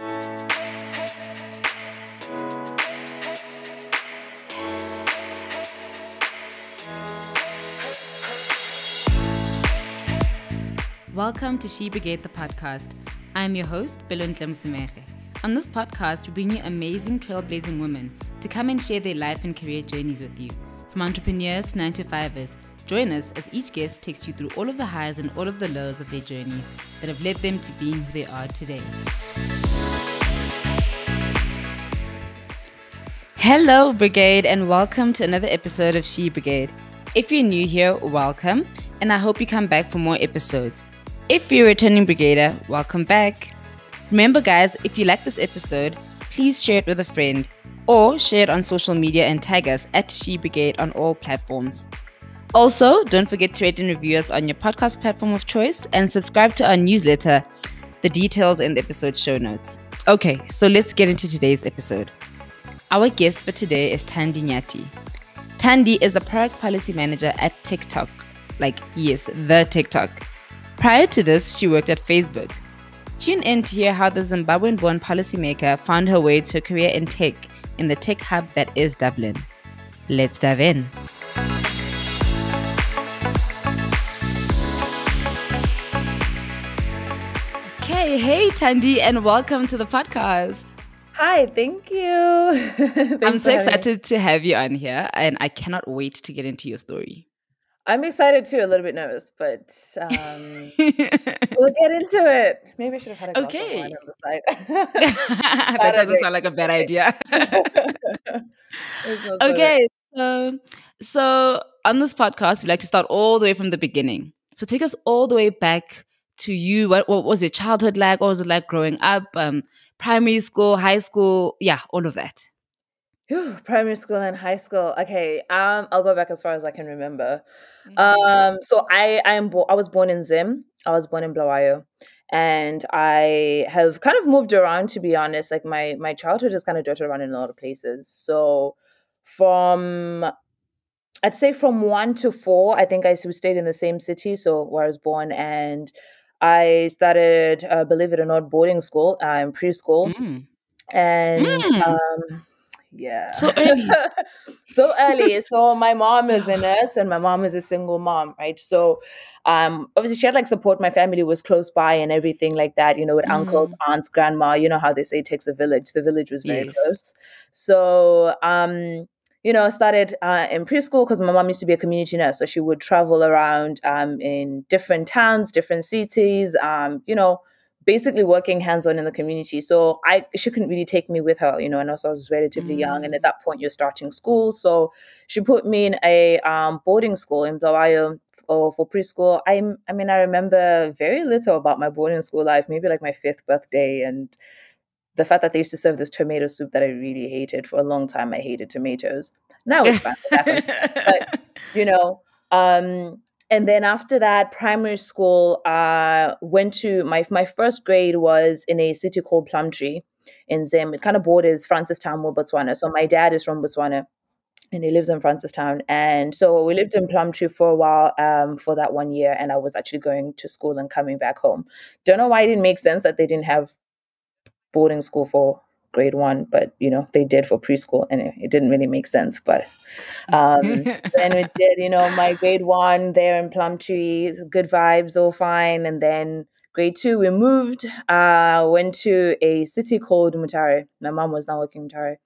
Welcome to She Brigade, the podcast. I'm your host, Belon Tlemsimere. On this podcast, we bring you amazing trailblazing women to come and share their life and career journeys with you. From entrepreneurs to 9 to 5ers, join us as each guest takes you through all of the highs and all of the lows of their journeys that have led them to being who they are today. Hello, Brigade, and welcome to another episode of She Brigade. If you're new here, welcome, and I hope you come back for more episodes. If you're a returning Brigader, welcome back. Remember, guys, if you like this episode, please share it with a friend or share it on social media and tag us at She Brigade on all platforms. Also, don't forget to rate and review us on your podcast platform of choice and subscribe to our newsletter. The details in the episode show notes. Okay, so let's get into today's episode. Our guest for today is Thandi Nyati. Thandi is the product policy manager at TikTok. Like, yes, the TikTok. Prior to this, she worked at Facebook. Tune in to hear how the Zimbabwean born policymaker found her way to a career in tech in the tech hub that is Dublin. Let's dive in. Okay, hey Thandi, and welcome to the podcast. Hi, thank you. I'm so excited to have you on here, and I cannot wait to get into your story. I'm excited too, a little bit nervous, but um, we'll get into it. Maybe I should have had a glass okay. of wine on the side. that doesn't sound like a bad idea. okay, so so on this podcast, we like to start all the way from the beginning. So take us all the way back to you. What, what was your childhood like? What was it like growing up? Um, primary school, high school, yeah, all of that. Whew, primary school and high school. Okay, um, I'll go back as far as I can remember. Mm-hmm. Um, so I I am bo- I was born in Zim. I was born in Bulawayo, and I have kind of moved around. To be honest, like my my childhood is kind of dotted around in a lot of places. So from I'd say from one to four, I think I stayed in the same city, so where I was born, and I started, uh, believe it or not, boarding school, in preschool, mm. and mm. um, yeah. So early. so early. So my mom is a nurse and my mom is a single mom, right? So um obviously she had like support. My family was close by and everything like that, you know, with mm. uncles, aunts, grandma, you know how they say it takes a village. The village was very yes. close. So um you know, I started uh, in preschool because my mom used to be a community nurse. So she would travel around um, in different towns, different cities, um, you know, basically working hands on in the community. So I she couldn't really take me with her, you know, and also I was relatively mm. young, and at that point you're starting school. So she put me in a um, boarding school in Bulawayo for, for preschool. I I mean I remember very little about my boarding school life, maybe like my fifth birthday and the fact that they used to serve this tomato soup that I really hated for a long time. I hated tomatoes. Now it's fine, but you know, um, and then after that primary school uh went to my my first grade was in a city called plumtree in zim it kind of borders francistown with botswana so my dad is from botswana and he lives in francistown and so we lived in plumtree for a while um, for that one year and i was actually going to school and coming back home don't know why it didn't make sense that they didn't have boarding school for grade one, but you know they did for preschool, and it, it didn't really make sense. But um, then we did, you know, my grade one there in Plumtree, good vibes, all fine, and then grade two we moved. Uh, went to a city called Mutare. My mom was now working in Mutare,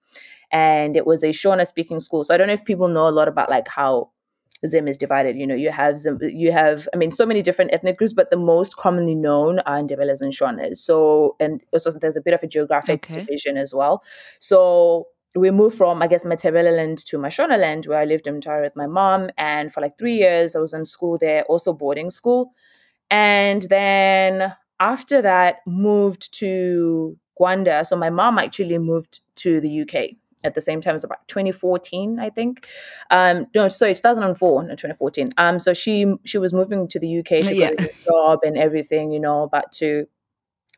and it was a Shona speaking school. So I don't know if people know a lot about like how Zim is divided. You know, you have Zim, you have, I mean, so many different ethnic groups, but the most commonly known are Ndebeles and Shonas. So, and also there's a bit of a geographic okay. division as well. So we moved from, I guess, Matabeleland to Mashonaland, where I lived in Mutare with my mom. And for like three years, I was in school there, also boarding school. And then after that, moved to Gwanda. So my mom actually moved to the UK at the same time. It was about 2014, I think. Um, no, sorry, 2004, no, 2014. Um, so she she was moving to the UK. She yeah. got a job and everything, you know, about to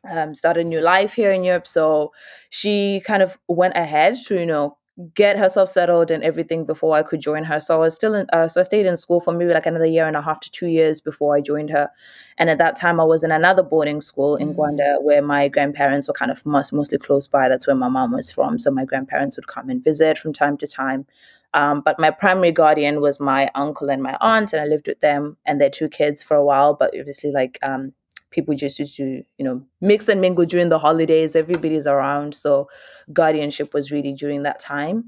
um, start a new life here in Europe. So she kind of went ahead to, you know, get herself settled and everything before I could join her. So I was still in, uh, so I stayed in school for maybe like another year and a half to two years before I joined her. And at that time, I was in another boarding school in mm-hmm. Gwanda where my grandparents were kind of most, mostly close by. That's where my mom was from. So my grandparents would come and visit from time to time. Um, but my primary guardian was my uncle and my aunt, and I lived with them and their two kids for a while. But obviously, like um, people just used to, you know, mix and mingle during the holidays. Everybody's around. So guardianship was really during that time.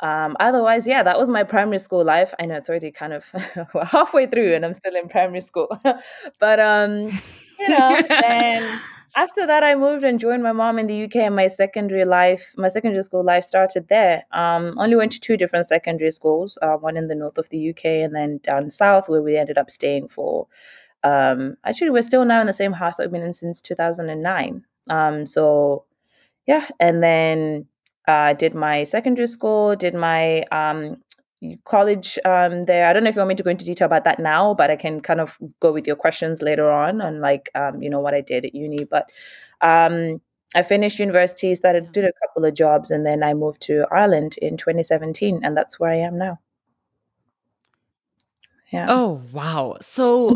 Um, otherwise, yeah, that was my primary school life. I know it's already kind of halfway through and I'm still in primary school. but, um, you know, then after that, I moved and joined my mom in the UK, and my secondary life, my secondary school life started there. Um, only went to two different secondary schools, uh, one in the north of the UK and then down south, where we ended up staying for um, actually, we're still now in the same house that we've been in since 2009. Um, so, yeah. And then I uh, did my secondary school, did my um, college um, there. I don't know if you want me to go into detail about that now, but I can kind of go with your questions later on on like, um, you know, what I did at uni. But um, I finished university, started, did a couple of jobs, and then I moved to Ireland in 2017. And that's where I am now. Yeah. Oh, wow. So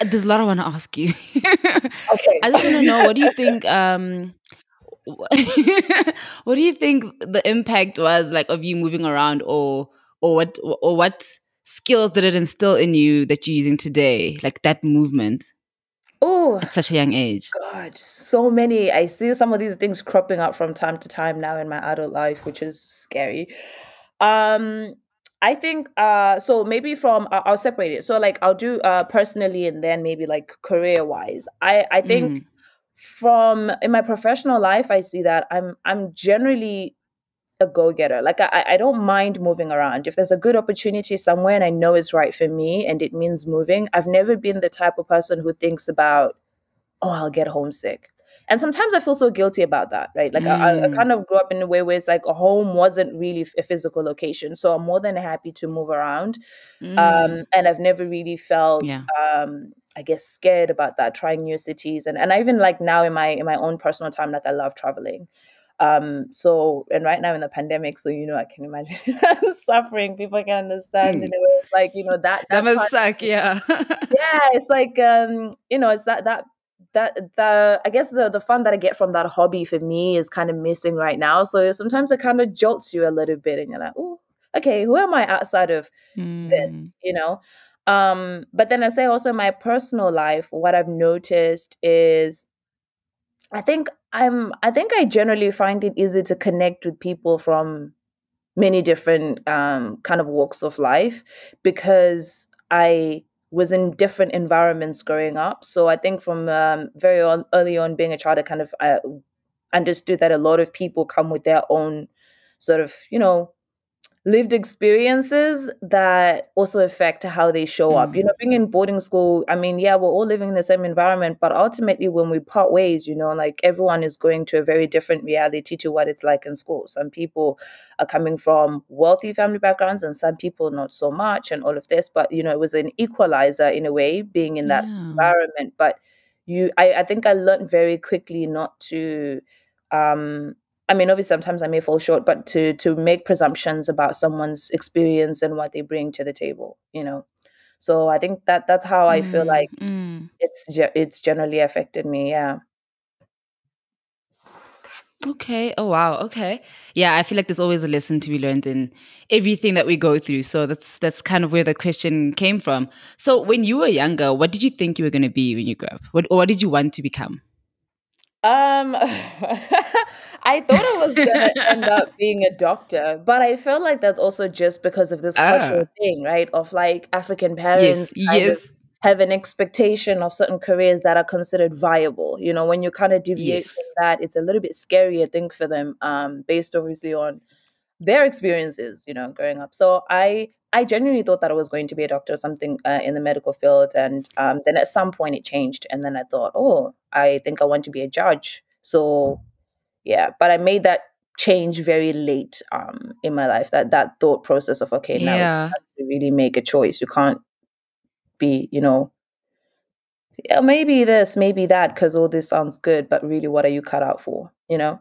there's a lot I want to ask you. okay. I just want to know what do you think um what do you think the impact was like of you moving around or or what or what skills did it instill in you that you're using today like that movement oh at such a young age god so many i see some of these things cropping up from time to time now in my adult life which is scary um I think uh so maybe from uh, I'll separate it. So like I'll do uh personally and then maybe like career wise. I I think mm. from in my professional life I see that I'm I'm generally a go-getter. Like I I don't mind moving around. If there's a good opportunity somewhere and I know it's right for me and it means moving, I've never been the type of person who thinks about oh I'll get homesick and sometimes I feel so guilty about that, right? Like mm. I, I, mm. kind of grew up in a way where it's like a home wasn't really a physical location, so I'm more than happy to move around. Um, mm. Um, and I've never really felt, yeah. um, I guess, scared about that. Trying new cities, and and I even like now in my in my own personal time, like I love traveling. Um, so and right now in the pandemic, so you know, I can imagine I'm suffering. People can understand mm. in a way, like you know that that, that must suck, yeah. yeah, it's like um, you know, it's that that that the I guess the the fun that I get from that hobby for me is kind of missing right now. So sometimes it kind of jolts you a little bit, and you're like, oh, okay, who am I outside of mm. this? You know. Um, but then I say also in my personal life, what I've noticed is I think I'm I think I generally find it easy to connect with people from many different um, kind of walks of life because I was in different environments growing up. So I think from um, very early on, being a child, I kind of uh, understood that a lot of people come with their own sort of, you know, lived experiences that also affect how they show mm. up. You mm. know, being in boarding school, I mean, yeah, we're all living in the same environment, but ultimately when we part ways, you know, like everyone is going to a very different reality to what it's like in school. Some people are coming from wealthy family backgrounds and some people not so much and all of this, but you know, it was an equalizer in a way being in that yeah. environment. But you I, I think I learned very quickly not to um I mean, obviously, sometimes I may fall short, but to to make presumptions about someone's experience and what they bring to the table, you know. So I think that that's how I feel like mm. it's it's generally affected me. Yeah. Okay. Oh wow. Okay. Yeah, I feel like there's always a lesson to be learned in everything that we go through. So that's that's kind of where the question came from. So when you were younger, what did you think you were going to be when you grew up? What or what did you want to become? Um, I thought I was gonna end up being a doctor, but I feel like that's also just because of this cultural ah. thing, right? Of like African parents yes, yes. have an expectation of certain careers that are considered viable. You know, when you kind of deviate yes. from that, it's a little bit scary, I think, for them, um, based obviously on their experiences, you know, growing up. So I I genuinely thought that I was going to be a doctor or something uh, in the medical field. And um, then at some point it changed. And then I thought, oh, I think I want to be a judge. So, yeah, but I made that change very late um, in my life. That that thought process of okay, now yeah. to really make a choice. You can't be, you know, yeah, maybe this, maybe that, because all this sounds good, but really, what are you cut out for? You know.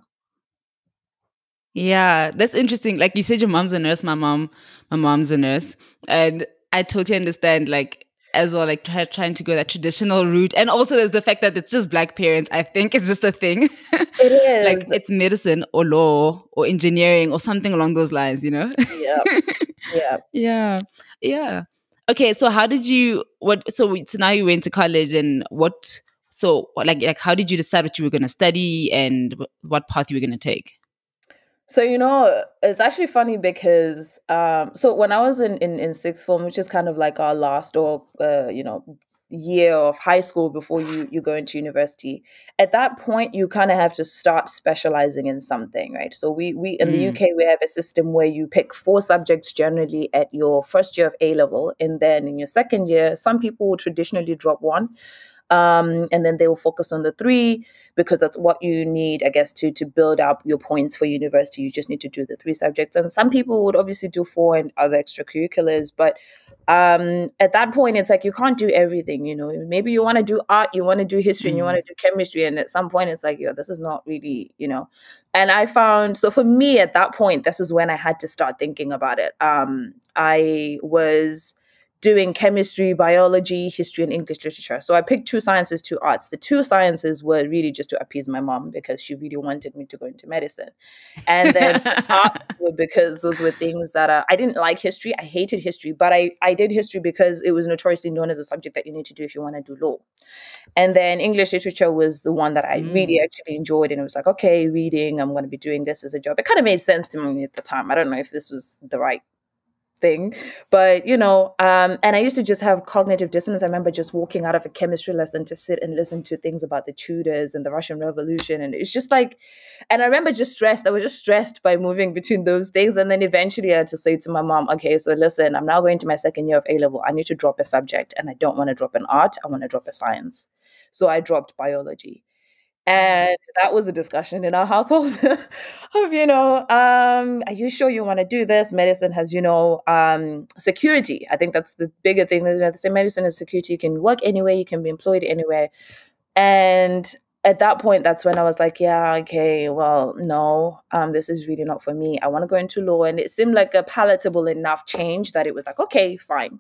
Yeah, that's interesting. Like you said, your mom's a nurse. My mom, my mom's a nurse, and I totally understand. Like as well, like try, trying to go that traditional route, and also there's the fact that it's just black parents. I think it's just a thing. It is like it's medicine or law or engineering or something along those lines. You know? Yeah, yeah, yeah, yeah. Okay, so how did you? What? So so now you went to college, and what? So like like how did you decide what you were going to study and what path you were going to take? So you know, it's actually funny because um, so when I was in, in in sixth form, which is kind of like our last or uh, you know year of high school before you you go into university at that point you kind of have to start specializing in something right so we we in mm. the uk we have a system where you pick four subjects generally at your first year of a level and then in your second year some people will traditionally drop one um, and then they will focus on the three because that's what you need, I guess, to to build up your points for university. You just need to do the three subjects, and some people would obviously do four and other extracurriculars. But um, at that point, it's like you can't do everything. You know, maybe you want to do art, you want to do history, and you want to mm. do chemistry, and at some point, it's like, yo, this is not really, you know. And I found so for me at that point, this is when I had to start thinking about it. Um, I was doing chemistry, biology, history, and English literature. So I picked two sciences, two arts. The two sciences were really just to appease my mom because she really wanted me to go into medicine. And then arts were because those were things that uh, I didn't like history. I hated history, but I, I did history because it was notoriously known as a subject that you need to do if you want to do law. And then English literature was the one that I mm. really actually enjoyed. And it was like, okay, reading, I'm going to be doing this as a job. It kind of made sense to me at the time. I don't know if this was the right thing. But you know um, and i used to just have cognitive dissonance. I remember just walking out of a chemistry lesson to sit and listen to things about the tudors and the russian revolution. And it's just like and i remember just stressed i was just stressed by moving between those things. And then eventually i had to say to my mom okay so listen i'm now going to my second year of a level. I need to drop a subject and i don't want to drop an art. I want to drop a science. So i dropped biology and that was a discussion in our household of, you know, um, are you sure you want to do this? Medicine has, you know, um, security. I think that's the bigger thing. That the same medicine is security. You can work anywhere, you can be employed anywhere. And at that point, that's when I was like, yeah, okay, well, no, um, this is really not for me. I want to go into law. And it seemed like a palatable enough change that it was like, okay, fine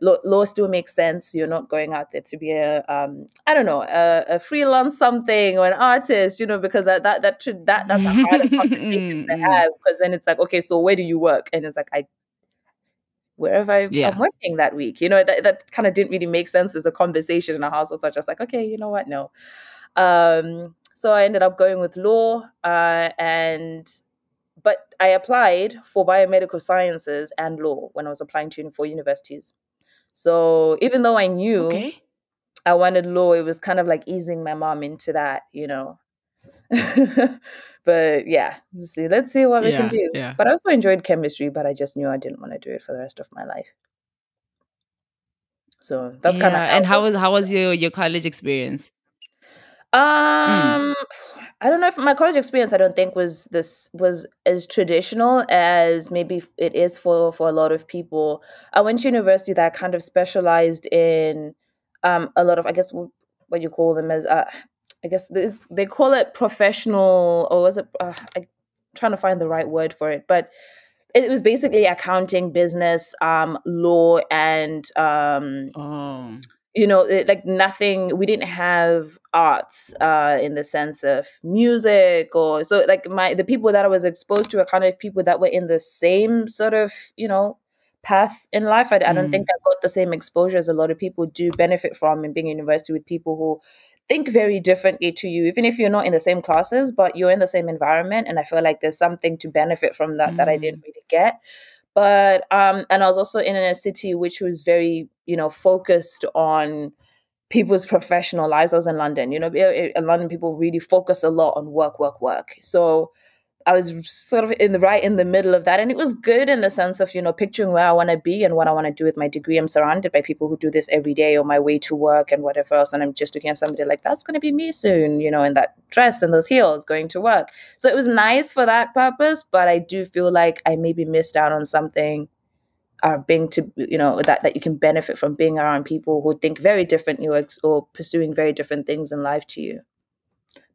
law, law still makes sense. You're not going out there to be a, um, I don't know, a, a freelance something or an artist, you know, because that that that should, that that's a hard conversation to mm, have. Because then it's like, okay, so where do you work? And it's like, I wherever I, am working that week. You know, that, that kind of didn't really make sense as a conversation in a household. So I was just like, okay, you know what? No. Um, so I ended up going with law uh, and but I applied for biomedical sciences and law when I was applying to for universities. So even though I knew okay. I wanted law, it was kind of like easing my mom into that, you know. but yeah, let's see, let's see what yeah, we can do. Yeah. But I also enjoyed chemistry, but I just knew I didn't want to do it for the rest of my life. So that's yeah, kind of. And how was how was your your college experience? Mm. Um, mm. I don't know if my college experience. I don't think was this was as traditional as maybe it is for for a lot of people. I went to university that kind of specialized in um a lot of I guess what you call them as uh, I guess this, they call it professional or was it? Uh, I'm trying to find the right word for it, but it was basically accounting, business, um, law, and um, oh you know it, like nothing we didn't have arts uh in the sense of music or so like my the people that i was exposed to are kind of people that were in the same sort of you know path in life i, I don't think mm. i got the same exposure as a lot of people do benefit from in being in university with people who think very differently to you even if you're not in the same classes but you're in the same environment and i feel like there's something to benefit from that mm. that i didn't mm. really get but um and i was also in a city which was very you know focused on people's professional lives. I was in london you know in london people really focus a lot on work work work. So I was sort of in the right in the middle of that. And it was good in the sense of, you know, picturing where I want to be and what I want to do with my degree. I'm surrounded by people who do this every day on my way to work and whatever else. And I'm just looking at somebody like, that's going to be me soon, you know, in that dress and those heels going to work. So it was nice for that purpose. But I do feel like I maybe missed out on something uh, being to you know that that you can benefit from being around people who think very differently or, or pursuing very different things in life to you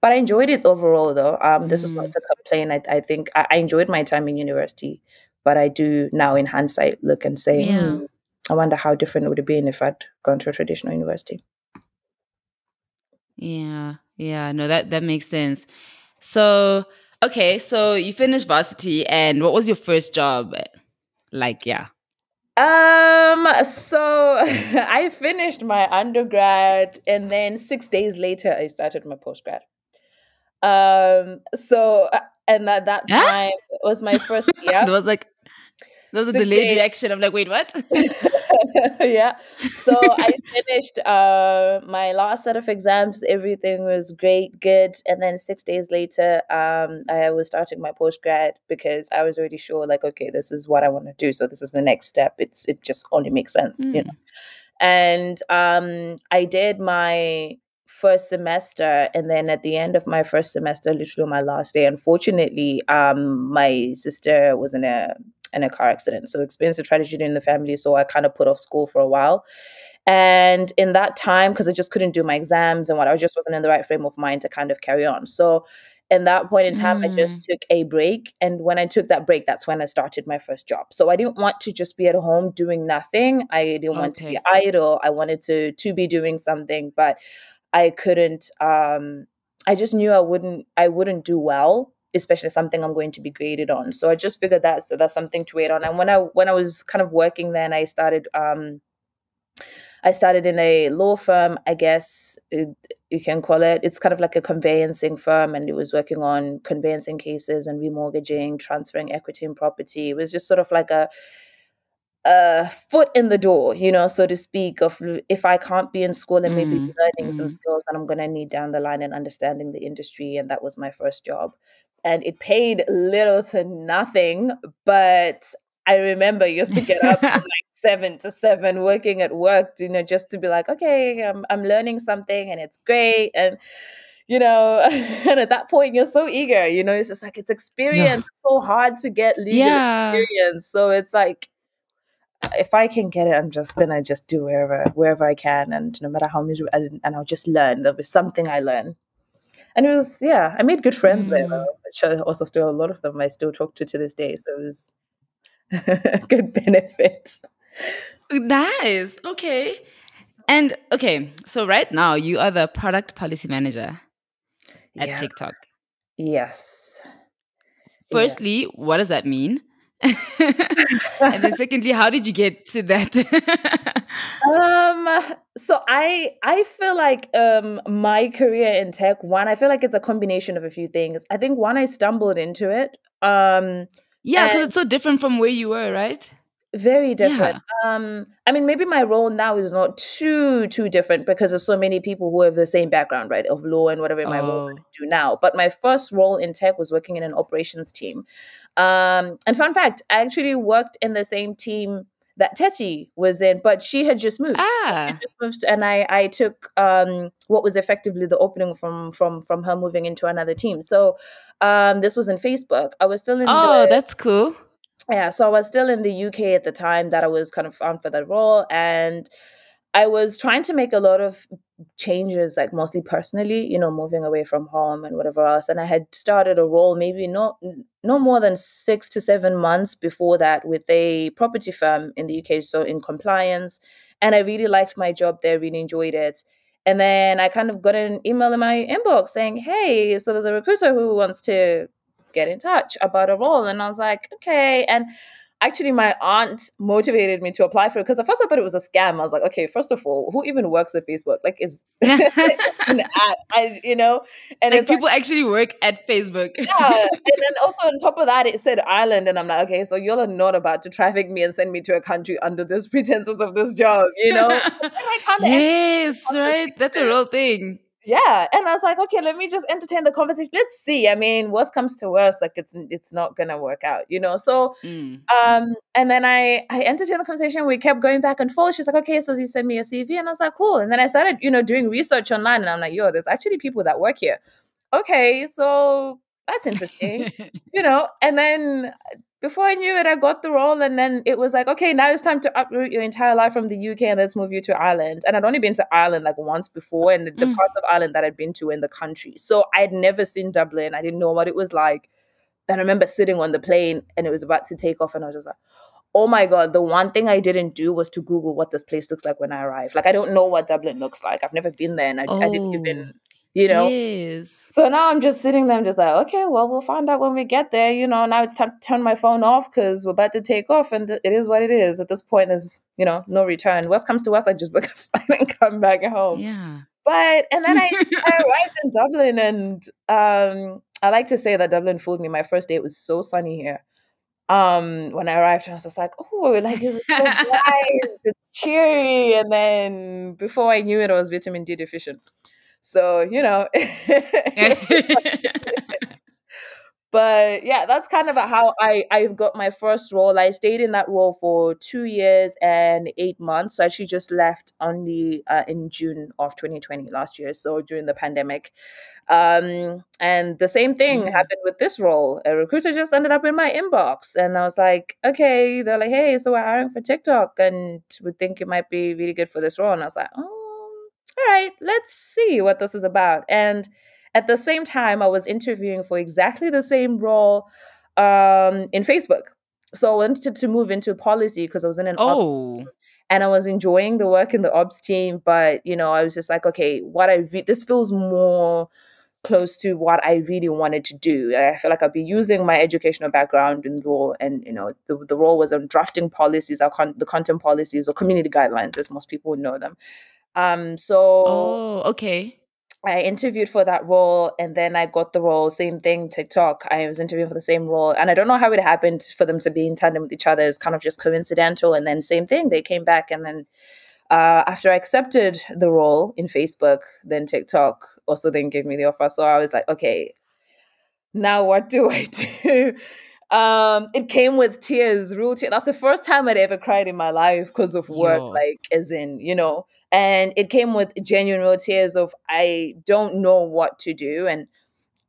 but I enjoyed it overall, though. Um, this is not mm. to complain. I, I think I, I, enjoyed my time in university, but I do now, in hindsight, look and say, yeah. hmm, I wonder how different it would have been if I'd gone to a traditional university. Yeah, yeah, no, that that makes sense. So, okay, so you finished varsity, and what was your first job? Like, yeah. Um, so I finished my undergrad, and then six days later, I started my postgrad. Um, so uh, and at that time huh? was my first year. it was like there was a delayed reaction. I'm like, wait, what? yeah. So I finished uh, my last set of exams. Everything was great, good. And then six days later, um, I was starting my postgrad because I was already sure, like, okay, this is what I want to do. So this is the next step. It's it just only makes sense, mm. you know. And um, I did my first semester and then at the end of my first semester literally my last day unfortunately um my sister was in a in a car accident so experienced a tragedy in the family so i kind of put off school for a while and in that time because i just couldn't do my exams and what i just wasn't in the right frame of mind to kind of carry on so in that point in time, mm. I just mm. took a break. And when I took that break, that's when I started my first job. So I didn't want to just be at home doing nothing. I didn't okay. want to be idle. I wanted to to be doing something. But I couldn't um I just knew I wouldn't I wouldn't do well especially something I'm going to be graded on. So I just figured that so that's something to wait on. And when I when I was kind of working then I started um I started in a law firm, I guess it, you can call it. It's kind of like a conveyancing firm, and it was working on conveyancing cases and remortgaging, transferring equity and property. It was just sort of like a a foot in the door, you know, so to speak, of if I can't be in school and maybe mm, learning mm. some skills that I'm going to need down the line and understanding the industry. And that was my first job. And it paid little to nothing, but I remember used to get up from like seven to seven working at work, you know, just to be like, okay, I'm, I'm learning something and it's great. And, you know, and at that point you're so eager, you know, it's just like it's experience, yeah. so hard to get legal yeah. experience. So it's like, if I can get it, I'm just then I just do wherever wherever I can, and no matter how miserable, and, and I'll just learn. There'll be something I learn, and it was yeah. I made good friends mm. there though, which I also still a lot of them I still talk to to this day. So it was a good benefit. Nice. Okay. And okay, so right now you are the product policy manager at yeah. TikTok. Yes. Firstly, yeah. what does that mean? and then secondly, how did you get to that? um so I I feel like um my career in tech, one, I feel like it's a combination of a few things. I think one I stumbled into it. Um Yeah, because it's so different from where you were, right? Very different. Yeah. Um, I mean, maybe my role now is not too too different because there's so many people who have the same background, right, of law and whatever my oh. role do now. But my first role in tech was working in an operations team. Um, and fun fact, I actually worked in the same team that Teti was in, but she had just moved. Ah. just moved, and I I took um, what was effectively the opening from from from her moving into another team. So um, this was in Facebook. I was still in. Oh, the, that's cool yeah, so I was still in the UK at the time that I was kind of on for that role, and I was trying to make a lot of changes, like mostly personally, you know, moving away from home and whatever else. And I had started a role maybe not no more than six to seven months before that with a property firm in the UK, so in compliance. And I really liked my job there, really enjoyed it. And then I kind of got an email in my inbox saying, "Hey, so there's a recruiter who wants to get in touch about a role. And I was like, okay. And actually my aunt motivated me to apply for it because at first I thought it was a scam. I was like, okay, first of all, who even works at Facebook? Like, is an app, I, you know? And like people like, actually work at Facebook. yeah, and then also on top of that, it said Ireland, and I'm like, okay, so y'all are not about to traffic me and send me to a country under this pretenses of this job, you know? yes, right. That's a real thing yeah and i was like okay let me just entertain the conversation. Let's see. I mean worst comes to worst like it's it's not gonna work out you know? So mm. um and then i i entertained the conversation. We kept going back and forth. She's like okay so you send me a cv and i was like cool. And then i started you know doing research online and i'm like yo there's actually people that work here. Okay so that's interesting, you know. And then before I knew it, I got the role, and then it was like, okay, now it's time to uproot your entire life from the UK and let's move you to Ireland. And I'd only been to Ireland like once before, and the, mm. parts of Ireland that I'd been to in the country, so I'd never seen Dublin. I didn't know what it was like. And I remember sitting on the plane, and it was about to take off, and I was just like, oh my god the one thing i didn't do was to google what this place looks like when i arrive like i don't know what dublin looks like i've never been there and i, oh. I didn't even oh you know? Yes. so now i'm just sitting there i'm just like okay well we'll find out when we get there you know now it's time to turn my phone off because we're about to take off and it is what it is. At this point there's you know no return. West comes to west i just book a flight and come back home. Yeah. But and then I, I arrived in dublin and um i like to say that dublin fooled me. My first day it was so sunny here um when I arrived I was just like, oh, like it's so nice, it's cheery. And then before I knew it, I was vitamin D deficient. So, you know. but yeah, that's kind of how I I got my first role. I stayed in that role for two years and eight months. So I actually just left only uh, in June of 2020 last year. So during the pandemic, um, and the same thing mm. happened with this role. A recruiter just ended up in my inbox, and I was like, okay. They're like, hey, so we're hiring for TikTok, and we think it might be really good for this role. And I was like, oh all right, let's see what this is about. And at the same time, I was interviewing for exactly the same role um, in Facebook. So I wanted to move into policy because I was in an oh. and I was enjoying the work in the ops team. But you know, I was just like, okay, what I re- this feels more close to what I really wanted to do. I feel like I'd be using my educational background in law, and you know, the, the role was on drafting policies, our con- the content policies or community guidelines, as most people would know them. Um, so oh, okay. I interviewed for that role and then I got the role. Same thing, TikTok. I was interviewing for the same role. And I don't know how it happened for them to be in tandem with each other. It's kind of just coincidental. And then same thing, they came back and then uh, after I accepted the role in Facebook, then TikTok also then gave me the offer. So I was like, okay, now what do I do? Um, it came with tears, real tears. That's the first time I'd ever cried in my life because of work, Yo. like as in, you know. And it came with genuine real tears of I don't know what to do. And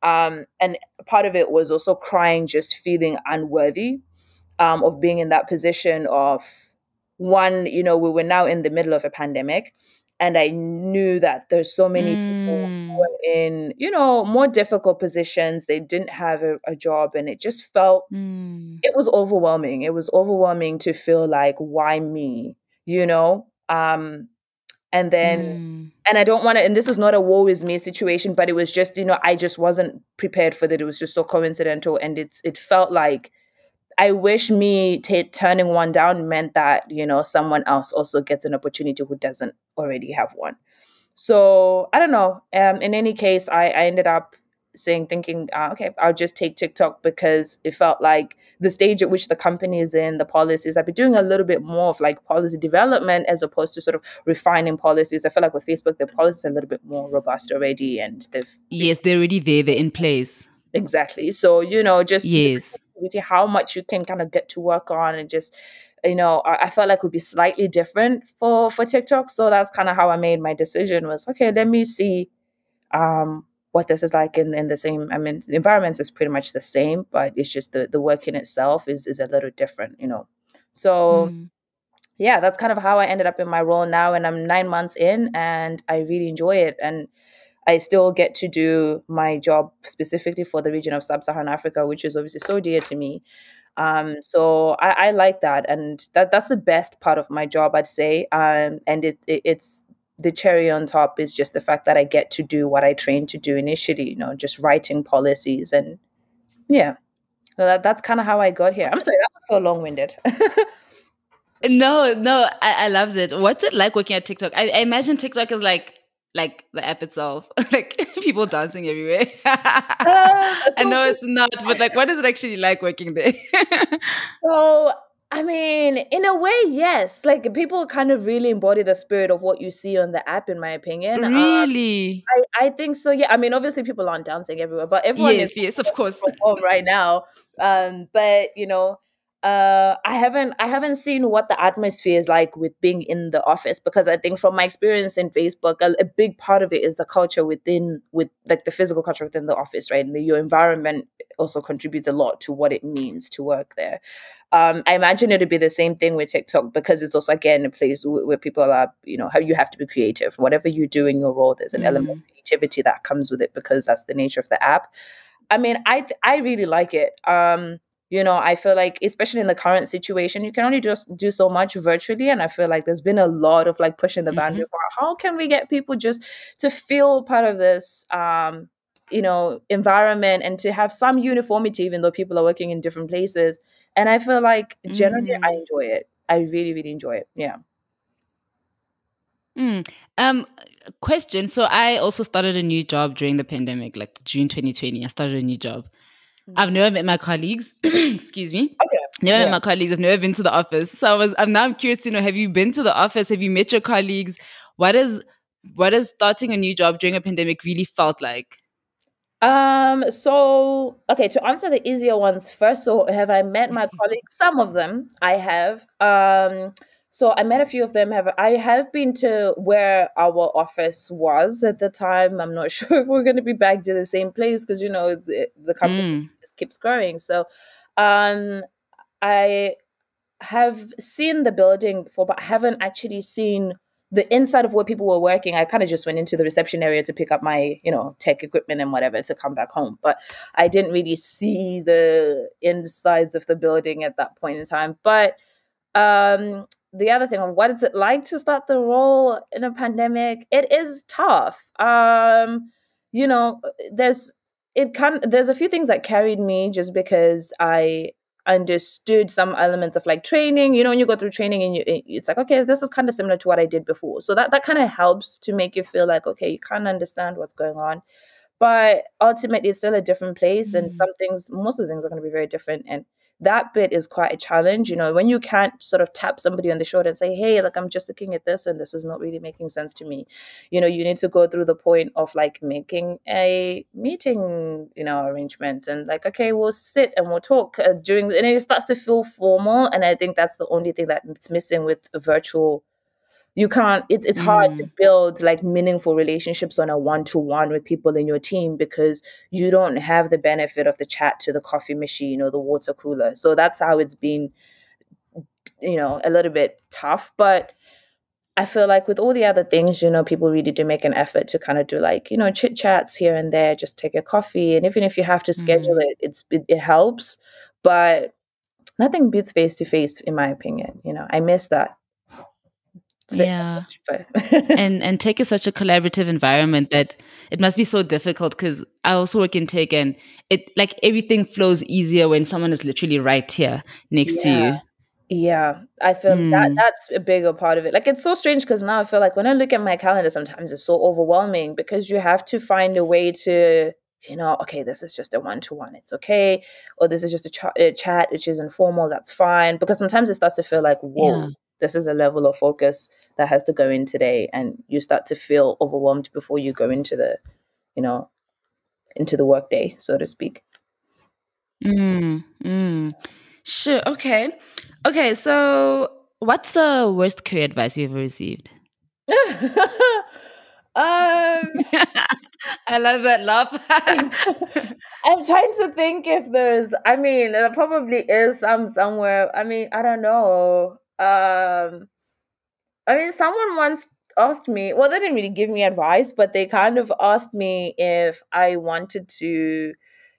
um, and part of it was also crying, just feeling unworthy um, of being in that position of one, you know, we were now in the middle of a pandemic and I knew that there's so many mm. people were in, you know, more difficult positions. They didn't have a, a job, and it just felt mm. it was overwhelming. It was overwhelming to feel like, why me? You know, um, and then mm. and I don't want to. And this is not a woe is me situation, but it was just, you know, I just wasn't prepared for that. It was just so coincidental, and it's it felt like I wish me t- turning one down meant that you know someone else also gets an opportunity who doesn't already have one. So I don't know. Um, in any case, I, I ended up saying, thinking, uh, okay, I'll just take TikTok because it felt like the stage at which the company is in, the policies. I've been doing a little bit more of like policy development as opposed to sort of refining policies. I feel like with Facebook, the policies are a little bit more robust already, and they've yes, they're already there, they're in place. Exactly. So you know, just yes how much you can kind of get to work on and just you know I, I felt like would be slightly different for for TikTok. So that's kind of how I made my decision was okay, let me see um what this is like in, in the same I mean the environment is pretty much the same, but it's just the the work in itself is is a little different, you know. So mm. yeah, that's kind of how I ended up in my role now and I'm nine months in and I really enjoy it and I still get to do my job specifically for the region of sub-Saharan Africa, which is obviously so dear to me. Um, so I, I, like that, and that that's the best part of my job, I'd say. Um, and it, it, it's the cherry on top is just the fact that I get to do what I trained to do initially. You know, just writing policies, and yeah, so that, that's kind of how I got here. I'm sorry, that was so long winded. no, no, I, I loved it. What's it like working at TikTok? I, I imagine TikTok is like like the app itself, like people dancing everywhere. uh, I know it's not, but like, what is it actually like working there? so, I mean, in a way, yes. Like people kind of really embody the spirit of what you see on the app, in my opinion. Um, really, um, I, I think so. Yeah, I mean, obviously people aren't dancing everywhere, but everyone yes, is yes, of course, home right now. Um, but you know, uh, I haven't I haven't seen what the atmosphere is like with being in the office because I think from my experience in Facebook, a, a big part of it is the culture within with like the physical culture within the office, right? And the, your environment also contributes a lot to what it means to work there. Um, I imagine it'd be the same thing with TikTok because it's also again a place where, where people are, you know, how you have to be creative. Whatever you do in your role, there's an mm. element of creativity that comes with it because that's the nature of the app. I mean, I I really like it. Um, you know i feel like especially in the current situation you can only just do so much virtually and i feel like there's been a lot of like pushing the boundary mm-hmm. for how can we get people just to feel part of this um you know environment and to have some uniformity even though people are working in different places? And i feel like generally mm. i enjoy it. I really really enjoy it. Yeah. Mm. um question. So i also started a new job during the pandemic like june 2020 i started a new job I've never met my colleagues. Excuse me. Okay. Never yeah. met my colleagues. I've never been to the office. So I was. I'm now. I'm curious to know. Have you been to the office? Have you met your colleagues? What is what is starting a new job during a pandemic really felt like? Um. So okay. To answer the easier ones first. So have I met my colleagues? Some of them I have. Um. So I met a few of them. Have I have been to where our office was at the time. I'm not sure if we're going to be back to the same place because you know the, the company mm. just keeps growing. So, um, I have seen the building before, but I haven't actually seen the inside of where people were working. I kind of just went into the reception area to pick up my, you know, tech equipment and whatever to come back home. But I didn't really see the insides of the building at that point in time. But um the other thing what is it like to start the role in a pandemic? It is tough. Um you know there's it can there's a few things that carried me just because i understood some elements of like training. You know when you go through training and you it's like okay this is kind of similar to what i did before. So that that kind of helps to make you feel like okay you kind of understand what's going on. But ultimately it's still a different place mm-hmm. and some things most of the things are going to be very different and that bit is quite a challenge. You know, when you can't sort of tap somebody on the shoulder and say, hey, like I'm just looking at this and this is not really making sense to me. You know, you need to go through the point of like making a meeting, you know, arrangement and like, okay, we'll sit and we'll talk uh, during, and it starts to feel formal. And I think that's the only thing that's missing with virtual you can't it's it's hard to mm. build like meaningful relationships on a one-to-one with people in your team because you don't have the benefit of the chat to the coffee machine or the water cooler so that's how it's been you know a little bit tough but I feel like with all the other things, you know, people really do make an effort to kind of do like, you know, chit chats here and there, just take a coffee. And even if you have to schedule mm. it, it's it, it helps. But nothing beats face to face, in my opinion. You know, I miss that yeah and and tech is such a collaborative environment that it must be so difficult because i also work in tech and it like everything flows easier when someone is literally right here next yeah. to you yeah i feel mm. that that's a bigger part of it like it's so strange because now i feel like when i look at my calendar sometimes it's so overwhelming because you have to find a way to you know, okay, this is just a one to one, it's okay, or this is just a, ch- a, chat which is informal, that's fine. Because sometimes it starts to feel like, whoa, yeah this is the level of focus that has to go in today and you start to feel overwhelmed before you go into the you know into the workday so to speak mm, mm. sure okay okay so what's the worst career advice you've ever received um I love that laugh. I'm trying to think if there's I mean there probably is some somewhere. I mean, I don't know. Um, I mean, someone once asked me, well, they didn't really give me advice, but they kind of asked me if I wanted to,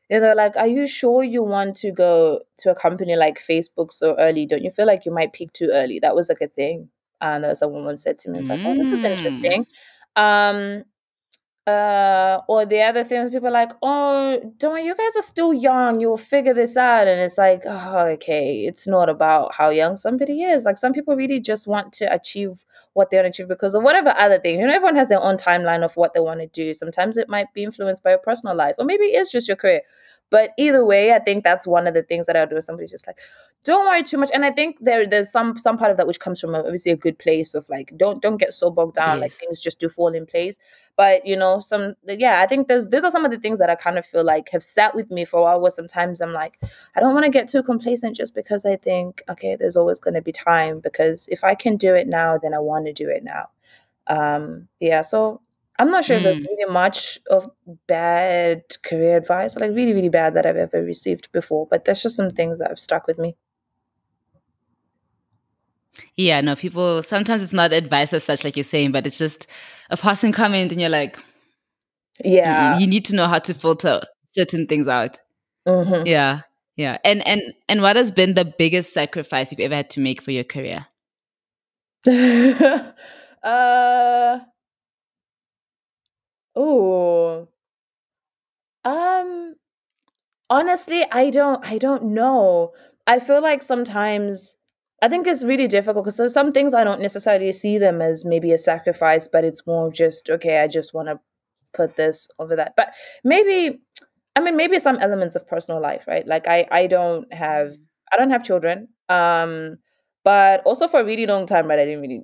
you know, like, are you sure you want to go to a company like Facebook so early? Don't you feel like you might peak too early? That was like a thing. And uh, someone once said to me, it's like, oh, this is mm. interesting. Um, uh or the other things people are like oh don't you guys are still young. You'll figure this out. And it's like oh okay. It's not about how young somebody is. Like some people really just want to achieve what they want to achieve because of whatever other thing you know everyone has their own timeline of what they want to do. Sometimes it might be influenced by your personal life or maybe it's just your career But either way, I think that's one of the things that I'll do. Somebody's just like, don't worry too much. And I think there there's some some part of that which comes from obviously a good place of like don't don't get so bogged down, yes. like things just do fall in place. But you know, some yeah, I think there's these are some of the things that I kind of feel like have sat with me for a while where sometimes I'm like, I don't want to get too complacent just because I think, okay, there's always gonna be time because if I can do it now, then I want to do it now. Um, yeah, so I'm not sure mm. there's really much of bad career advice, like really, really bad that I've ever received before, but there's just some things that have stuck with me. Yeah, no, people sometimes it's not advice as such, like you're saying, but it's just a passing comment, and you're like, yeah, you need to know how to filter certain things out. Mm-hmm. Yeah, yeah, and and and what has been the biggest sacrifice you've ever had to make for your career? uh Oh. Um, honestly, I don't I don't know. I feel like sometimes I think it's really difficult because there's some things I don't necessarily see them as maybe a sacrifice, but it's more just okay, I just want to put this over that. But maybe I mean maybe some elements of personal life, right? Like I I don't have mm. I don't have children. Um but also for a really long time, right, I didn't really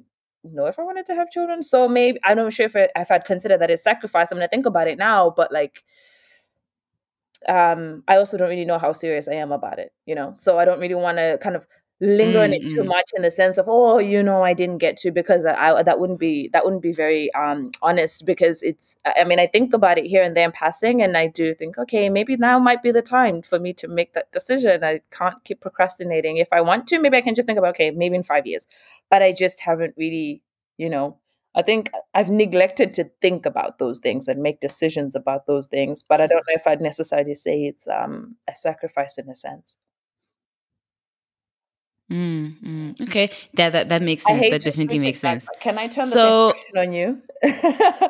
know if I wanted to have children. So maybe I'm not sure if, it, if I'd consider that a sacrifice. I'm gonna think about it now, but like, um, I also don't really know how serious I am about it, you know. So I don't really want to kind of linger mm-hmm. in it too mm-hmm. much in the sense of oh you know i didn't get to because I, that wouldn't be that wouldn't be very um honest because it's i mean i think about it here and there in passing and i do think okay maybe now might be the time for me to make that decision i can't keep procrastinating if i want to maybe i can just think about okay maybe in five years but i just haven't really you know i think i've neglected to think about those things and make decisions about those things but i don't know if i'd necessarily say it's um a sacrifice in a sense Mm, mm. Okay, that that that makes sense. That definitely makes sense. Can I turn the question on you?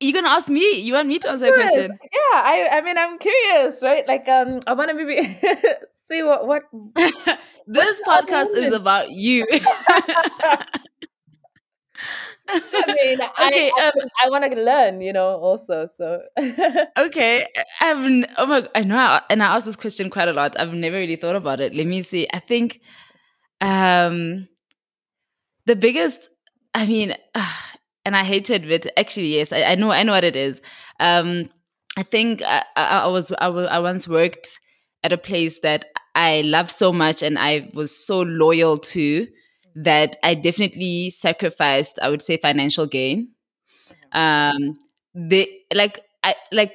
you gonna ask me? You want me to answer a question? Yeah, I I mean I'm curious, right? Like um, I want to maybe see what what. this podcast is about you. I mean, okay, I, um, I, want to learn, you know, also. So okay, I've oh my, I know, and I ask this question quite a lot. I've never really thought about it. Let me see. I think, um, the biggest. I mean, and I hate to admit, actually, yes, I, I, know, I know what it is. Um, I think I, I, I was, I was, I once worked at a place that I loved so much, and I was so loyal to that I definitely sacrificed, I would say, financial gain. Um, they like I like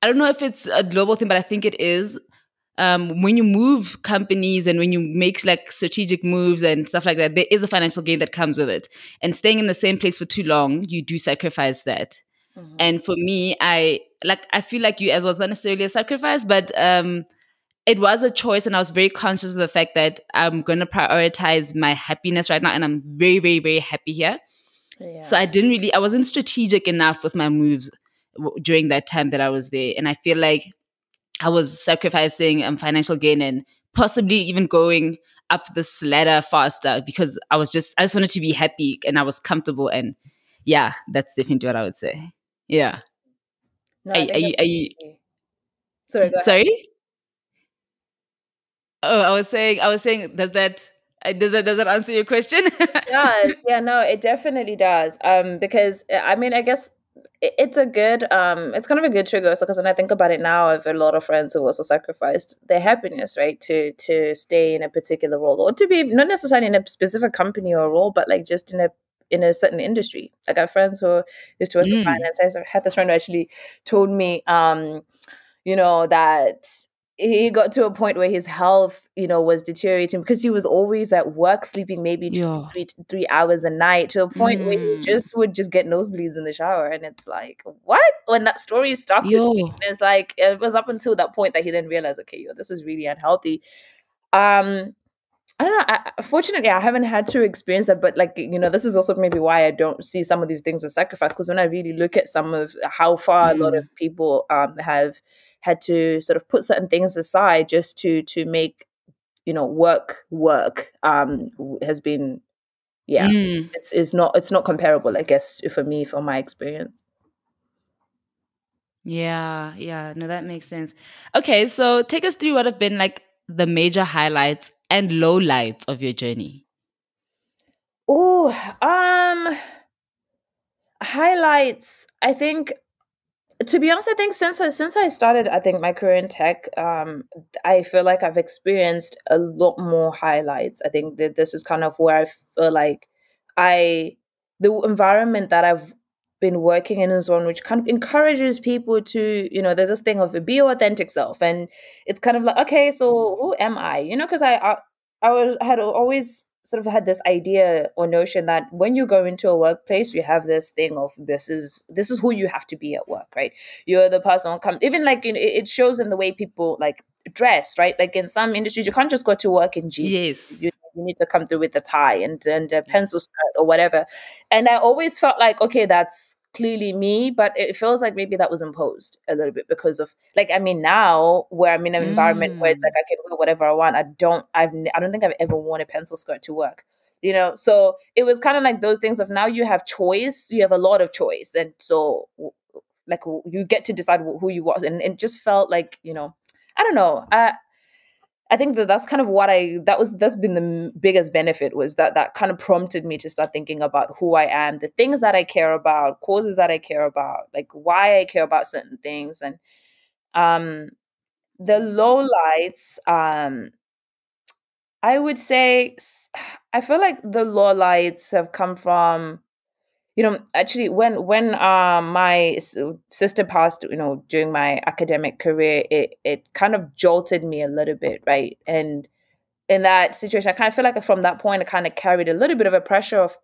I don't know if it's a global thing, but I think it is. Um, when you move companies and when you make like strategic moves and stuff like that, there is a financial gain that comes with it. And staying in the same place for too long, you do sacrifice that. Mm-hmm. And for me, I like I feel like you as was not necessarily a sacrifice, but um, it was a choice and I was very conscious of the fact that I'm going to prioritize my happiness right now and I'm very very very happy here. Yeah. So I didn't really I wasn't strategic enough with my moves w- during that time that I was there and I feel like I was sacrificing um, financial gain and possibly even going up this ladder faster because I was just I just wanted to be happy and I was comfortable and yeah, that's definitely what I would say. Yeah. No, are, are, you, are you, Sorry, Sorry? Oh, I was saying, I was saying, does that uh, does that does that answer your question? it does yeah, no, it definitely does. Um, because uh, I mean, I guess it's a good um it's kind of a good trigger so because when i think about it now i've a lot of friends who also sacrificed their happiness right to to stay in a particular role or to be not necessarily in a specific company or role but like just in a in a certain industry i got friends who used to work mm. in finance i had this friend who actually told me um you know that he got to a point where his health, you know, was deteriorating because he was always at work, sleeping maybe two, yeah. three, three hours a night to a point mm. where he mm. just would just get nosebleeds in the shower. And it's like, what? When that story stuck with me, it's like it was up until that point that he then realized, okay, yo, this is really unhealthy. Um, I don't know. I, fortunately, I haven't had to experience that, but like you know, this is also maybe why I don't see some of these things as sacrifice. Because when I really look at some of how far mm. a lot mm. of people um, have had to sort of put certain things aside just to to make you know work work um has been yeah mm. it's it's not it's not comparable i guess for me from my experience Yeah, yeah, no, that makes sense. Okay, so take us through what have been like the major highlights and lowlights of your journey. Oh, um, highlights. I think, to be honest, I think since I since I started, I think my career in tech, um, I feel like I've experienced a lot more highlights. I think that this is kind of where I feel like I the environment that I've been working in is one which kind of encourages people to, you know, there's this thing of be your authentic self, and it's kind of like, okay, so who am I? You know, because I, I I was had always sort of had this idea or notion that when you go into a workplace, you have this thing of this is this is who you have to be at work, right? You're the person who. Even like it shows in the way people like dress, right? Like in some industries, you can't just go to work in jeans. Yes. You, you need to come through with a tie and and a pencil skirt or whatever. And I always felt like, okay, that's clearly me, but it feels like maybe that was imposed a little bit because of like I mean now where I'm in an environment where it's like Mm. I can wear whatever I want. I don't I've I don't think I've ever worn a pencil skirt to work. You know, so it was kind of like those things of now you have choice, you have a lot of choice, and so like you get to decide who you was, and it just felt like you know, I don't know. I I think that that's kind of what I that was that's been the biggest benefit was that that kind of prompted me to start thinking about who I am, the things that I care about, causes that I care about, like why I care about certain things, and um the low lights. Um, I would say I feel like the low lights have come from you know actually when when um my sister passed you know during my academic career it it kind of jolted me a little bit right and in that situation, I kind of feel like from that point, I kind of carried a little bit of a pressure of,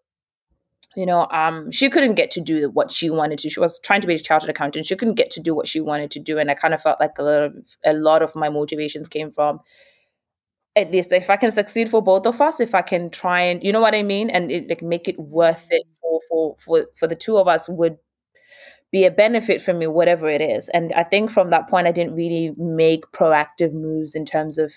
you know, um, she couldn't get to do what she wanted to. She was trying to be a chartered accountant. She couldn't get to do what she wanted to do, and I kind of felt like a lot of a lot of my motivations came from at least if I can succeed for both of us, if I can try and you know what I mean, and it, like make it worth it for for for for the two of us would be a benefit for me, whatever it is. And I think from that point, I didn't really make proactive moves in terms of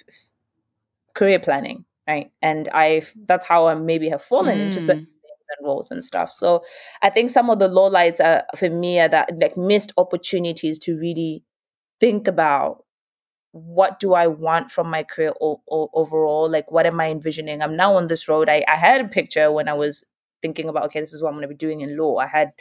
career planning, right? And I that's how I maybe have fallen into certain Mm. things and roles and stuff. So I think some of the lowlights are for me are that like missed opportunities to really think about what do I want from my career o- o- overall? Like, what am I envisioning? I'm now on this road. I, I had a picture when I was thinking about, okay, this is what I'm going to be doing in law. I had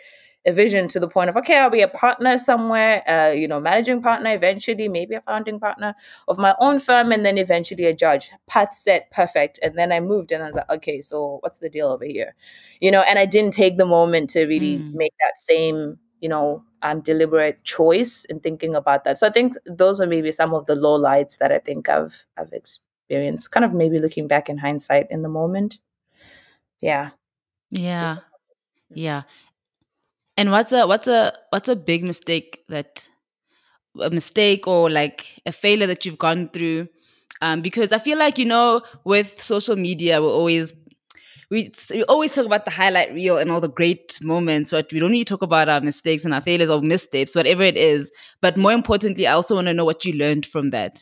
a vision to the point of, okay, I'll be a partner somewhere, uh, you know, managing partner eventually, maybe a founding partner of my own firm, and then eventually a judge. Path set, perfect. And then I moved and I was like, okay, so what's the deal over here? You know, and I didn't take the moment to really Mm. make that same, you know, um, deliberate choice in thinking about that. So I think those are maybe some of the low lights that I think I've I've experienced. Kind of maybe looking back in hindsight in the moment. Yeah. Yeah. Yeah. And what's a what's a what's a big mistake that a mistake or like a failure that you've gone through? Um, because I feel like you know, with social media, we're always we, we always talk about the highlight reel and all the great moments, but we don't really talk about our mistakes and our failures or missteps, whatever it is. But more importantly, I also want to know what you learned from that.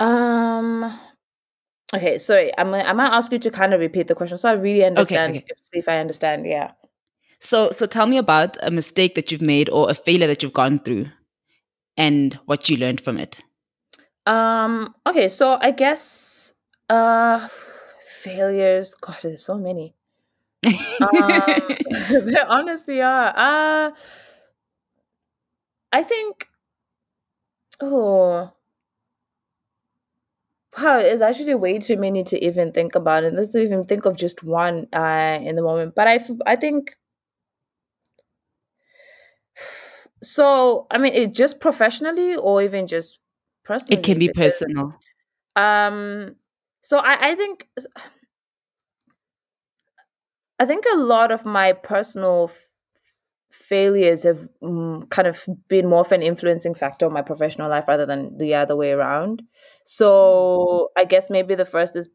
Um. Okay. Sorry. I'm. gonna- I might ask you to kind of repeat the question so I really understand. okay. See if I understand. Yeah. So, so tell me about a mistake that you've made or a failure that you've gone through, and what you learned from it. Um. Okay. So I guess. Uh. Failures. God, there's so many. Um. there honestly are. Uh. I think. Oh. Wow, it's actually way too many to even think about, and let's even think of just one uh, in the moment. But I, f- I think so. I mean, it just professionally or even just personally. it can be because, personal. um. So I, I think, I think a lot of my personal f- failures have mm, kind of been more of an influencing factor on my professional life rather than the other way around. So I guess maybe the first is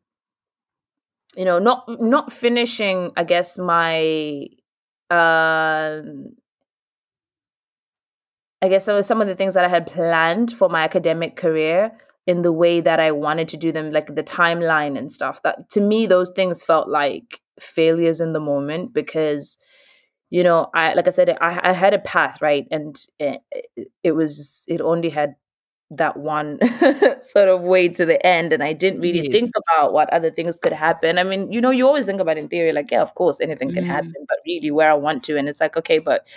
you know not not finishing i guess my um i guess some of some of the things that i had planned for my academic career in the way that i wanted to do them like the timeline and stuff that to me those things felt like failures in the moment because you know, I like I said, I, I had a path, right, and it, it was it only had that one sort of way to the end and i didn't really yes. think about what other things could happen i mean you know you always think about in theory like yeah of course anything can mm. happen but really where i want to and it's like okay but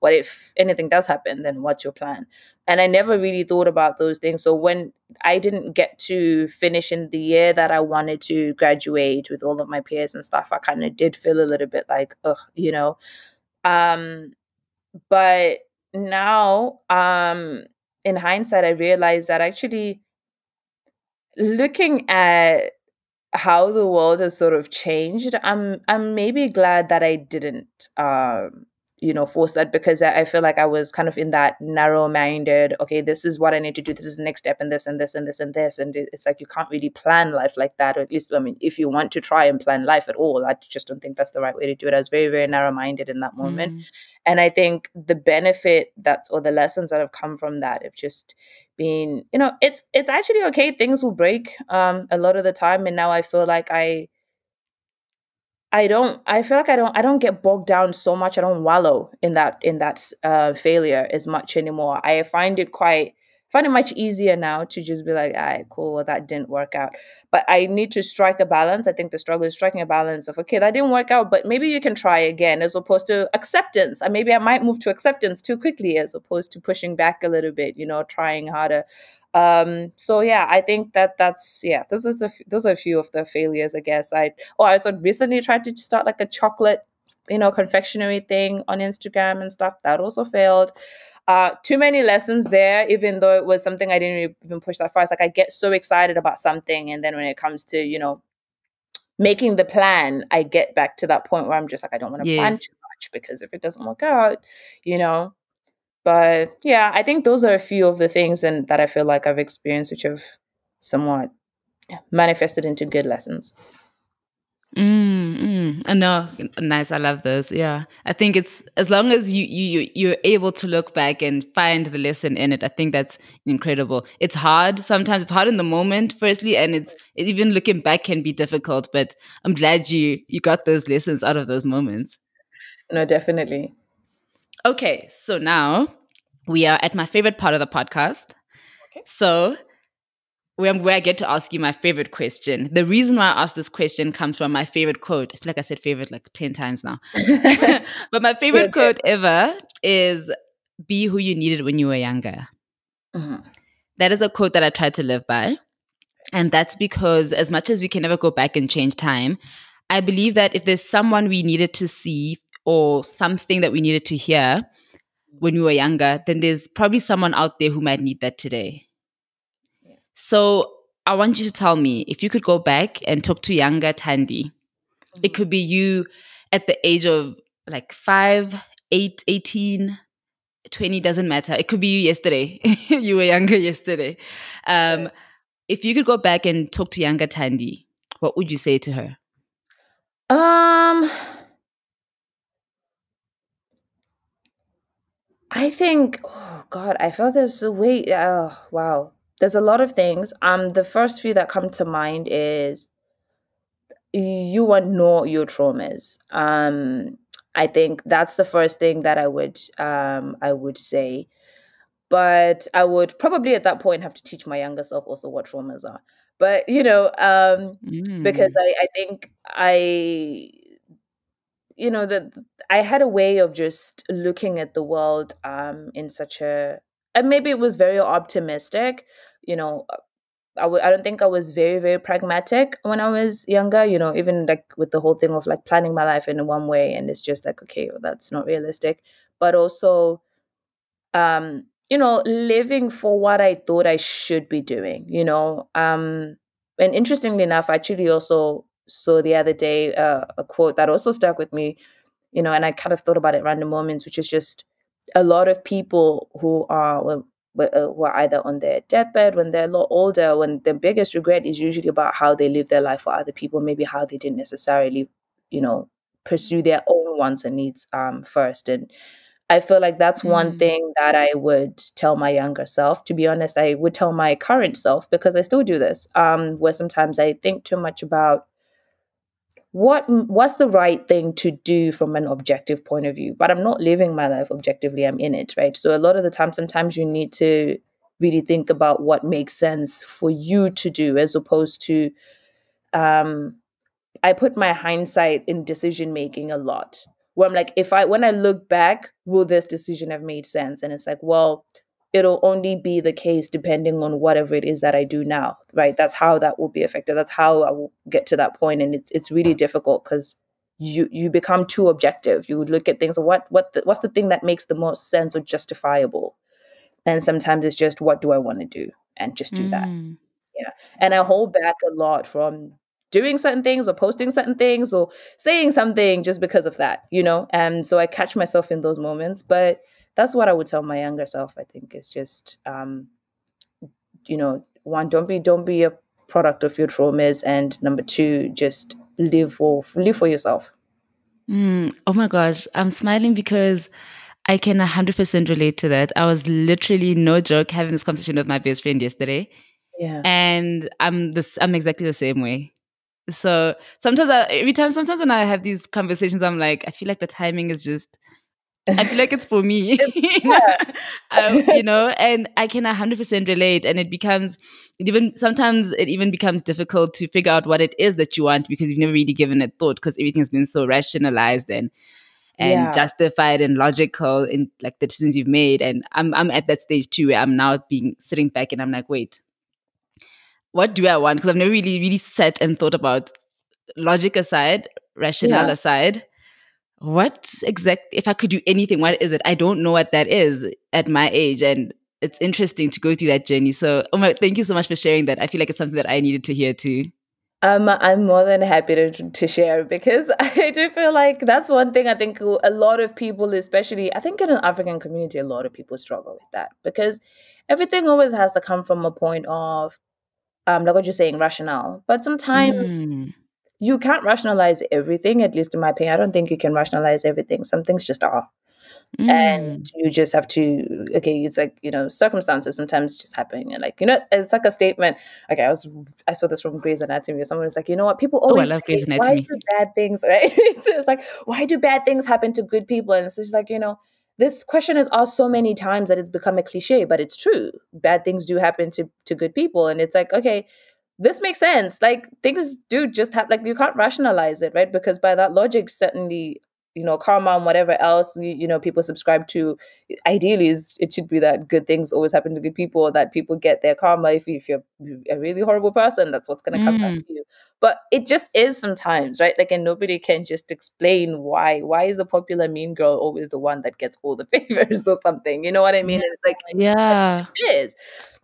what if anything does happen then what's your plan? And i never really thought about those things. So when i didn't get to finish in the year that i wanted to graduate with all of my peers and stuff i kind of did feel a little bit like ugh you know? Um but now um in hindsight, I realized that actually looking at how the world has sort of changed, I'm I'm maybe glad that I didn't um, you know, force that because I feel like I was kind of in that narrow minded, okay, this is what I need to do. This is the next step and this and this and this and this. And it's like you can't really plan life like that. Or at least, I mean, if you want to try and plan life at all, I just don't think that's the right way to do it. I was very, very narrow minded in that moment. Mm. And I think the benefit that's or the lessons that have come from that have just been, you know, it's it's actually okay. Things will break um a lot of the time. And now I feel like I I don't I feel like I don't I don't get bogged down so much. I don't wallow in that in that uh, failure as much anymore. I find it quite find it much easier now to just be like, all right, cool, well, that didn't work out. But I need to strike a balance. I think the struggle is striking a balance of, okay, that didn't work out, but maybe you can try again, as opposed to acceptance. And maybe I might move to acceptance too quickly, as opposed to pushing back a little bit, you know, trying harder. Um, so yeah, I think that that's yeah, this is a f- those are a few of the failures, I guess. I oh, I also recently tried to start like a chocolate, you know, confectionery thing on Instagram and stuff. That also failed. Uh, too many lessons there, even though it was something I didn't even push that far. It's like I get so excited about something, and then when it comes to you know making the plan, I get back to that point where I'm just like I don't want to yes. plan too much because if it doesn't work out, you know, but yeah, I think those are a few of the things and that I feel like I've experienced, which have somewhat manifested into good lessons. Mm, mm. No, nice. I love those. Yeah, I think it's as long as you you you're able to look back and find the lesson in it. I think that's incredible. It's hard sometimes. It's hard in the moment, firstly, and it's even looking back can be difficult. But I'm glad you you got those lessons out of those moments. No, definitely. Okay, so now we are at my favorite part of the podcast. Okay. So where, where I get to ask you my favorite question. The reason why I asked this question comes from my favorite quote. I feel like I said favorite like 10 times now. but my favorite okay. quote ever is be who you needed when you were younger. Mm-hmm. That is a quote that I try to live by. And that's because as much as we can never go back and change time, I believe that if there's someone we needed to see or something that we needed to hear when we were younger, then there's probably someone out there who might need that today. Yeah. So I want you to tell me if you could go back and talk to younger Thandi, mm-hmm. it could be you at the age of like five, eight, 18, 20, doesn't matter. It could be you yesterday. you were younger yesterday. Um, yeah. If you could go back and talk to younger Thandi, what would you say to her? Um, I think, oh God, I felt there's a way. Oh, wow. There's a lot of things. Um, the first few that come to mind is you want to know your traumas. Um, I think that's the first thing that I would um I would say. But I would probably at that point have to teach my younger self also what traumas are. But you know, um, mm. because I, I think I you know that i had a way of just looking at the world um in such a and maybe it was very optimistic you know uh, I w- I don't think I was very, very pragmatic when I was younger, you know, even like with the whole thing of like planning my life in one way. And it's just like, okay, well, that's not realistic. But also, um, you know, living for what I thought I should be doing, you know. Um, and interestingly enough, actually also saw the other day uh, a quote that also stuck with me, you know, and I kind of thought about it random moments, which is just a lot of people who are uh, who are either on their deathbed when they're a lot older, when the biggest regret is usually about how they live their life for other people, maybe how they didn't necessarily, you know, pursue their own wants and needs um, first. And I feel like that's mm. one thing that I would tell my younger self. To be honest, I would tell my current self because I still do this, um, where sometimes I think too much about what what's the right thing to do from an objective point of view? But i'm not living my life objectively i'm in it right? So a lot of the time sometimes you need to really think about what makes sense for you to do as opposed to um i put my hindsight in decision making a lot. Where i'm like if i when i look back will this decision have made sense? And it's like well it'll only be the case depending on whatever it is that I do now, right? That's how that will be affected. That's how I will get to that point, and it's it's really difficult because you you become too objective. You look at things. What what the, what's the thing that makes the most sense or justifiable? And sometimes it's just what do I want to do, and just do mm. that. Yeah, and I hold back a lot from doing certain things or posting certain things or saying something just because of that, you know. And so I catch myself in those moments, but that's what I would tell my younger self. I think is just, um, you know, one, don't be don't be a product of your traumas, and number two, just live for live for yourself. Mm, oh my gosh, I'm smiling because I can 100% relate to that. I was literally no joke having this conversation with my best friend yesterday. Yeah. And I'm this I'm exactly the same way. So sometimes I, every time sometimes when I have these conversations I'm like I feel like the timing is just I feel like it's for me, um, you know, and I can 100% relate. And it becomes it even sometimes it even becomes difficult to figure out what it is that you want because you've never really given it thought because everything's been so rationalized and and yeah. justified and logical in like the decisions you've made. And I'm I'm at that stage too where I'm now being sitting back and I'm like, wait, what do I want? Because I've never really really sat and thought about logic aside, rationale yeah. aside what exact if i could do anything what is it? I don't know what that is at my age and it's interesting to go through that journey. So thank you so much for sharing that. I feel like it's something that i needed to hear too. Um, I'm more than happy to, to share because I do feel like that's one thing I think a lot of people, especially I think in an African community, a lot of people struggle with that because everything always has to come from a point of, um, like what you're saying, rationale. But sometimes mm you can't rationalize everything, at least in my opinion. I don't think you can rationalize everything. Some things just are. Mm. And you just have to, okay, it's like, you know, circumstances sometimes just happen. You're like, you know, it's like a statement. Okay, I was, I saw this from Grey's Anatomy. Someone was like, you know what, people always oh, I love Grey's Anatomy. why do bad things, right? it's like, why do bad things happen to good people? And it's just like, you know, this question is asked so many times that it's become a cliche, but it's true. Bad things do happen to, to good people. And it's like, okay, this makes sense. Like things do just have like you can't rationalize it, right? Because by that logic, certainly, you know, karma and whatever else you, you know people subscribe to, ideally is it should be that good things always happen to good people, that people get their karma. If, you, if you're a really horrible person, that's what's gonna come mm. back to you. But it just is sometimes, right? Like and nobody can just explain why. Why is a popular mean girl always the one that gets all the favors or something? You know what I mean? Yeah. it's like yeah, it is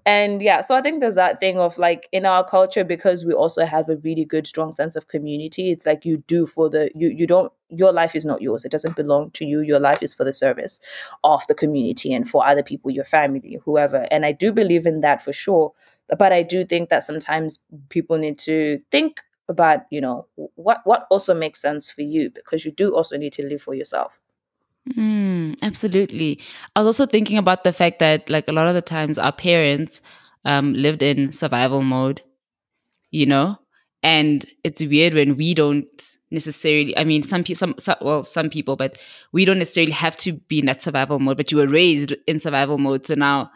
and yeah so i think there's that thing of like in our culture because we also have a really good strong sense of community it's like you do for the you you don't your life is not yours. It doesn't belong to you. Your life is for the service of the community and for other people your family whoever. And i do believe in that for sure. But i do think that sometimes people need to think about you know what what also makes sense for you because you do also need to live for yourself Mm, absolutely. I was also thinking about the fact that, like, a lot of the times our parents um, lived in survival mode, you know? And it's weird when we don't necessarily, I mean, some people, some, some, well, some people, but we don't necessarily have to be in that survival mode, but you were raised in survival mode. So now,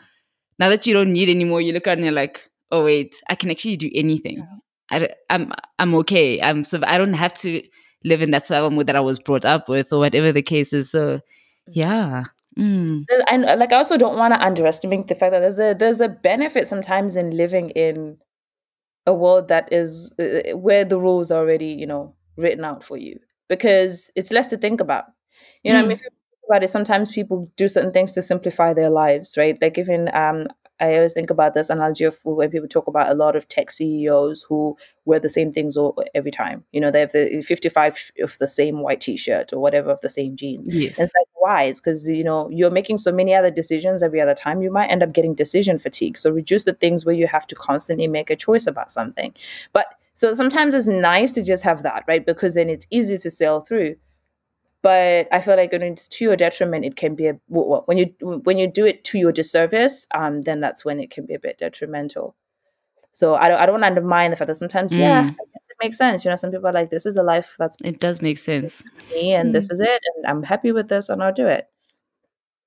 now that you don't need anymore, you look at and you're like, oh, wait, I can actually do anything. I, I'm, I'm okay. I'm, so I don't have to live in that survival mode that I was brought up with, or whatever the case is. So, mm-hmm. yeah. Mm. And uh, like, I also don't want to underestimate the fact that there's a there's a benefit sometimes in living in a world that is uh, where the rules are already, you know, written out for you because it's less to think about. You know, mm. I mean, if you think about it, sometimes people do certain things to simplify their lives, right? Like even um, I always think about this analogy of when people talk about a lot of tech CEOs who wear the same things all, every time. You know, they have the 55 of the same white t-shirt or whatever of the same jeans. Yes. And it's like, why? It's because, you know, you're making so many other decisions every other time. You might end up getting decision fatigue. So reduce the things where you have to constantly make a choice about something. But so sometimes it's nice to just have that, right? Because then it's easy to sail through but I feel like when it's to your detriment, it can be a well, when you when you do it to your disservice, um, then that's when it can be a bit detrimental. So I don't I don't want to undermine the fact that sometimes, mm. yeah, it makes sense. You know, some people are like, this is the life that's it does make sense. Me and mm. this is it, and I'm happy with this, and I'll do it.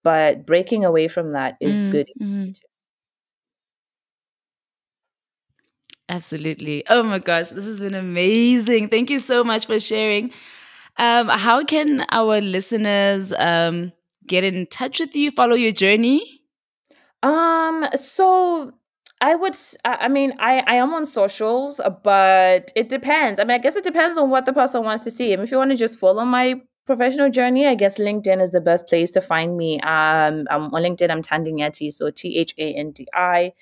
But breaking away from that is mm. good. Mm. Absolutely. Oh my gosh, this has been amazing. Thank you so much for sharing. Um, how can our listeners um, get in touch with you, follow your journey? Um, so I would, I mean, I, I am on socials, but it depends. I mean, I guess it depends on what the person wants to see. I mean, if you want to just follow my professional journey, I guess LinkedIn is the best place to find me. Um, I'm on LinkedIn, I'm Thandi Nyathi, so T H A N D I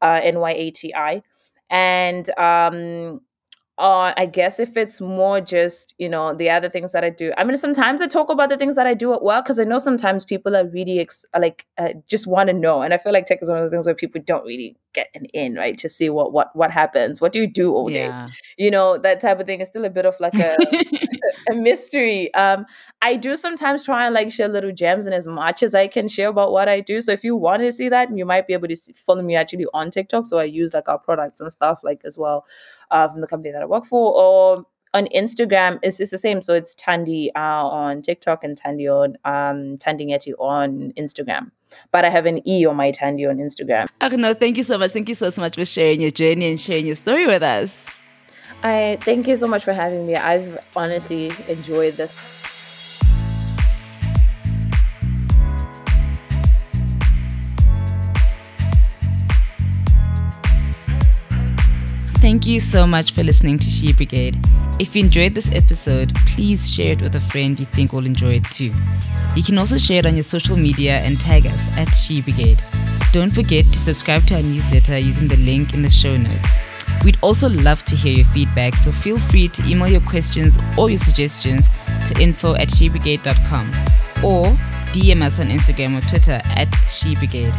uh, N Y A T I. And um, uh, I guess if it's more just, you know, the other things that I do. I mean, sometimes I talk about the things that I do at work because I know sometimes people are really ex- like uh, just want to know, and I feel like tech is one of those things where people don't really get an in, right, to see what what what happens. What do you do all day? Yeah. You know, that type of thing is still a bit of like a a mystery. Um, I do sometimes try and like share little gems, and as much as I can share about what I do. So if you want to see that, you might be able to see, follow me actually on TikTok. So I use like our products and stuff like as well uh, from the company that I work for, or on Instagram it's, it's the same. So it's Tandy uh, on TikTok and Thandi on um, Thandi Nyathi on Instagram. But I have an E on my Tandy on Instagram. Okay, no, thank you so much. Thank you so, so much for sharing your journey and sharing your story with us. I thank you so much for having me. I've honestly enjoyed this. Thank you so much for listening to She Brigade. If you enjoyed this episode, please share it with a friend you think will enjoy it too. You can also share it on your social media and tag us at She Brigade. Don't forget to subscribe to our newsletter using the link in the show notes. We'd also love to hear your feedback, so feel free to email your questions or your suggestions to info at shebrigade.com or DM us on Instagram or Twitter at shebrigade.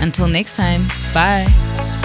Until next time, bye.